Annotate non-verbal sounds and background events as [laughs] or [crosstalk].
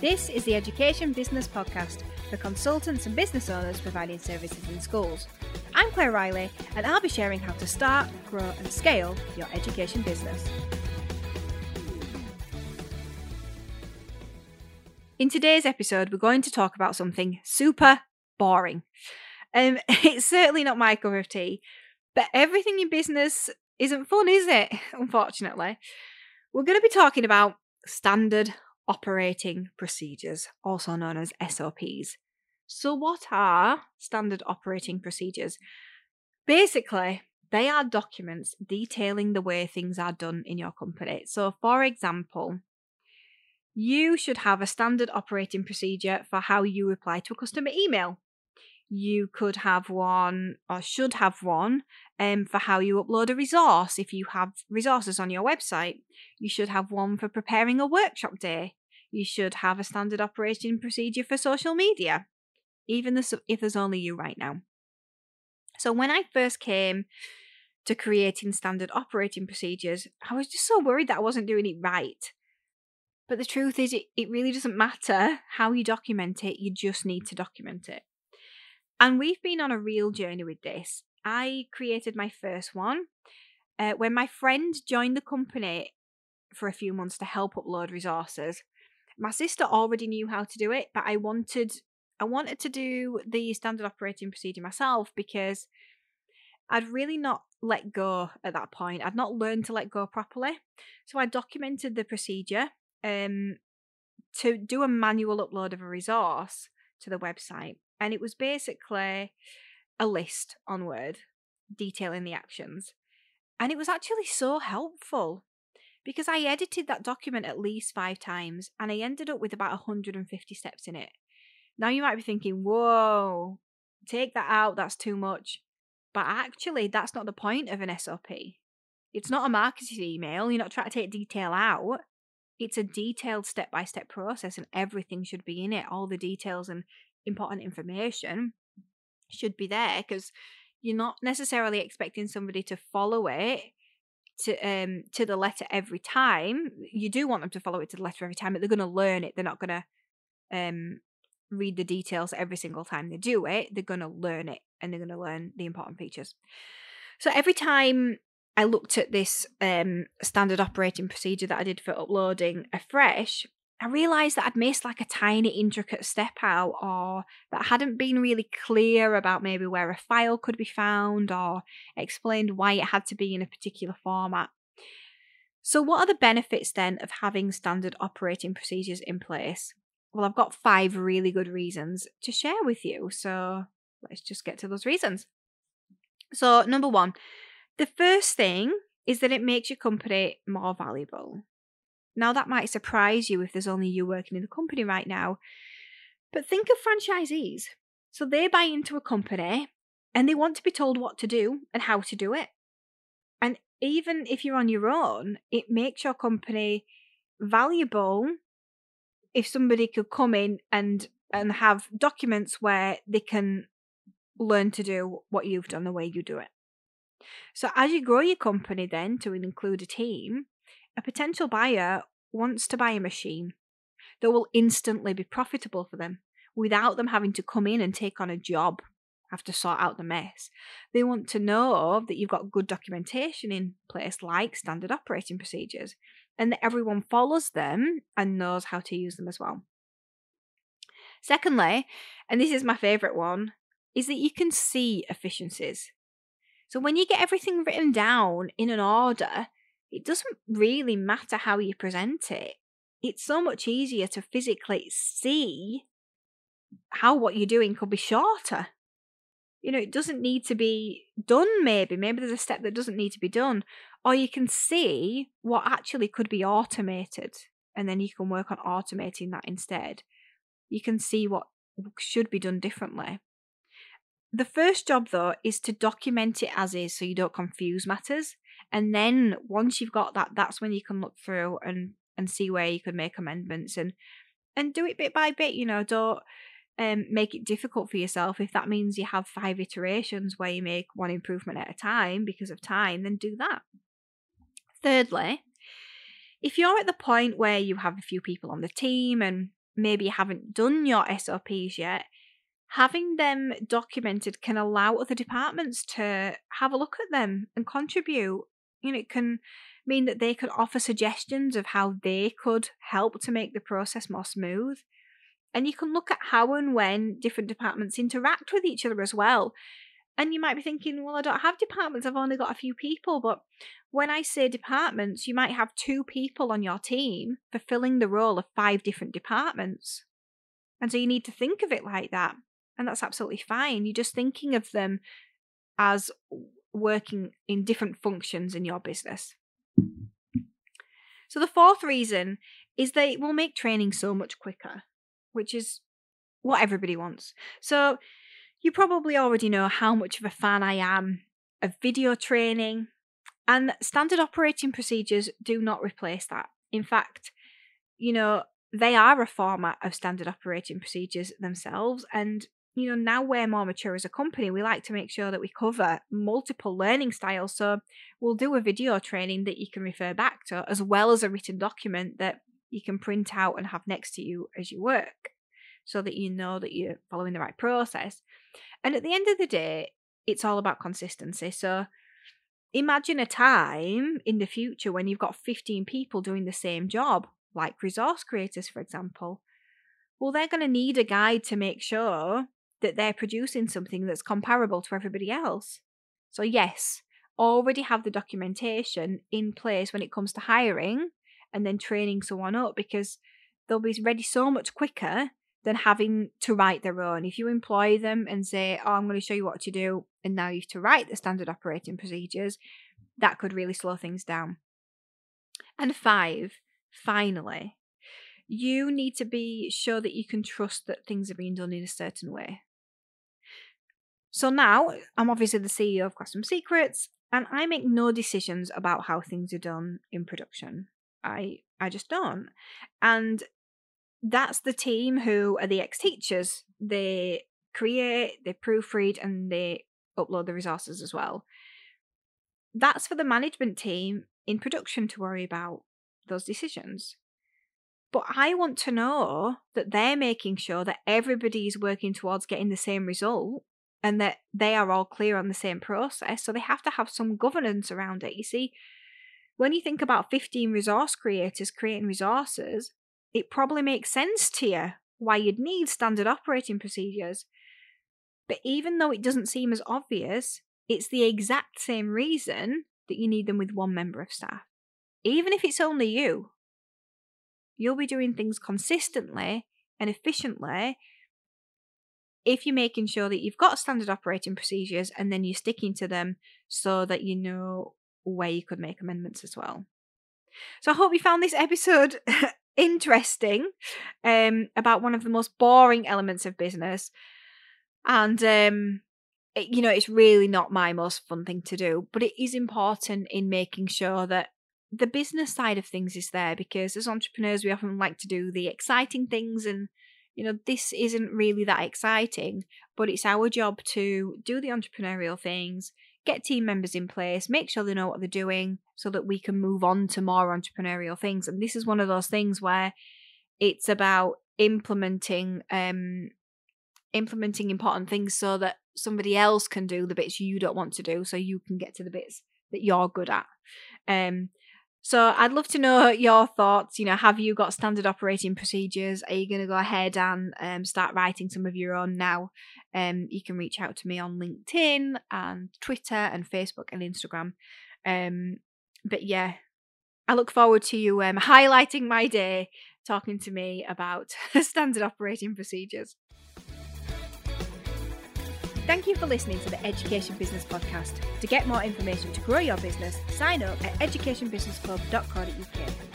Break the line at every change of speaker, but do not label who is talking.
This is the Education Business Podcast for consultants and business owners providing services in schools. I'm Claire Riley, and I'll be sharing how to start, grow, and scale your education business. In today's episode, we're going to talk about something super boring. Um, [laughs] it's certainly not my cup of tea, but everything in business isn't fun, is it? [laughs] Unfortunately. We're going to be talking about standard operating procedures, also known as SOPs. So, what are standard operating procedures? Basically, they are documents detailing the way things are done in your company. So, for example, you should have a standard operating procedure for how you reply to a customer email you could have one or should have one um, for how you upload a resource if you have resources on your website. You should have one for preparing a workshop day. You should have a standard operating procedure for social media, even if there's only you right now. So when I first came to creating standard operating procedures, I was just so worried that I wasn't doing it right. But the truth is, it, really doesn't matter how you document it, you just need to document it. And we've been on a real journey with this. I created my first one uh, when my friend joined the company for a few months to help upload resources. My sister already knew how to do it, but I wanted I wanted to do the standard operating procedure myself because I'd really not let go at that point. I'd not learned to let go properly. So I documented the procedure um, to do a manual upload of a resource to the website and it was basically a list on Word detailing the actions. And it was actually so helpful because I edited that document at least five times and I ended up with about 150 steps in it. Now you might be thinking, whoa, take that out, that's too much. But actually, that's not the point of an SOP. It's not a marketing email, you're not trying to take detail out. It's a detailed step by step process and everything should be in it. All the details and important information should be there because you're not necessarily expecting somebody to follow it to um to the letter every time. You do want them to follow it to the letter every time, but they're going to learn it. They're not going to um read the details every single time they do it. They're going to learn it and they're going to learn the important features. So every time I looked at this um standard operating procedure that I did for uploading a fresh, I realised that I'd missed like a tiny intricate step out, or that I hadn't been really clear about maybe where a file could be found, or explained why it had to be in a particular format. So, what are the benefits then of having standard operating procedures in place? Well, I've got five really good reasons to share with you. So, let's just get to those reasons. So, number one, the first thing is that it makes your company more valuable. Now, that might surprise you if there's only you working in the company right now, but think of franchisees. So they buy into a company and they want to be told what to do and how to do it. And even if you're on your own, it makes your company valuable if somebody could come in and and have documents where they can learn to do what you've done the way you do it. So as you grow your company then to include a team, a potential buyer wants to buy a machine that will instantly be profitable for them without them having to come in and take on a job, have to sort out the mess. They want to know that you've got good documentation in place, like standard operating procedures, and that everyone follows them and knows how to use them as well. Secondly, and this is my favourite one, is that you can see efficiencies. So when you get everything written down in an order, it doesn't really matter how you present it. It's so much easier to physically see how what you're doing could be shorter. You know, it doesn't need to be done, maybe. Maybe there's a step that doesn't need to be done. Or you can see what actually could be automated, and then you can work on automating that instead. You can see what should be done differently. The first job, though, is to document it as is so you don't confuse matters. And then once you've got that, that's when you can look through and and see where you can make amendments and and do it bit by bit. You know, don't um, make it difficult for yourself. If that means you have five iterations where you make one improvement at a time because of time, then do that. Thirdly, if you're at the point where you have a few people on the team and maybe you haven't done your SOPs yet, having them documented can allow other departments to have a look at them and contribute. You know, it can mean that they could offer suggestions of how they could help to make the process more smooth. And you can look at how and when different departments interact with each other as well. And you might be thinking, well, I don't have departments, I've only got a few people. But when I say departments, you might have two people on your team fulfilling the role of five different departments. And so you need to think of it like that. And that's absolutely fine. You're just thinking of them as working in different functions in your business. So the fourth reason is it will make training so much quicker, which is what everybody wants. So you probably already know how much of a fan I am of video training, and standard operating procedures do not replace that. In fact, you know, they are a format of standard operating procedures themselves, and you know, now we're more mature as a company, we like to make sure that we cover multiple learning styles. So we'll do a video training that you can refer back to, as well as a written document that you can print out and have next to you as you work, so that you know that you're following the right process. And at the end of the day, it's all about consistency. So imagine a time in the future when you've got 15 people doing the same job, like resource creators, for example. Well, they're going to need a guide to make sure that they're producing something that's comparable to everybody else. So, yes, already have the documentation in place when it comes to hiring and then training someone up because they'll be ready so much quicker than having to write their own. If you employ them and say, Oh, I'm going to show you what to do, and now you have to write the standard operating procedures, that could really slow things down. And five, finally, you need to be sure that you can trust that things are being done in a certain way. So now eh, I'm obviously the CEO of Classroom Secrets, and I make no decisions about how things are done in production. I I just don't. And that's the team who are the ex teachers. They create, they proofread, and they upload the resources as well. That's for the management team in production to worry about those decisions. But I want to know that they're making sure that everybody's working towards getting the same result and that they are all clear on the same process. So they have to have some governance around it. You see, when you think about 15 resource creators creating resources, it probably makes sense to you why you'd need standard operating procedures. But even though it doesn't seem as obvious, it's the exact same reason that you need them with one member of staff. Even if it's only you, you'll be doing things consistently and efficiently if you're making sure that you've got standard operating procedures and then you're sticking to them so that you know where you could make amendments as well. So I hope you found this episode [laughs] interesting um, about one of the most boring elements of business. And, um, it, you know, it's really not my most fun thing to do, but it is important in making sure that the business side of things is there because as entrepreneurs, we often like to do the exciting things and you know, this isn't really that exciting, but it's our job to do the entrepreneurial things, get team members in place, make sure they know what they're doing so that we can move on to more entrepreneurial things. And this is one of those things where it's about implementing um implementing important things so that somebody else can do the bits you don't want to do so you can get to the bits that you're good at. Um so I'd love to know your thoughts. You know, have you got standard operating procedures? Are you going to go ahead and um, start writing some of your own now? Um, you can reach out to me on LinkedIn and Twitter and Facebook and Instagram. Um, but yeah, I look forward to you um, highlighting my day, talking to me about [laughs] standard operating procedures. Thank you for listening to the Education Business Podcast. To get more information to grow your business, sign up at educationbusinessclub.co.uk.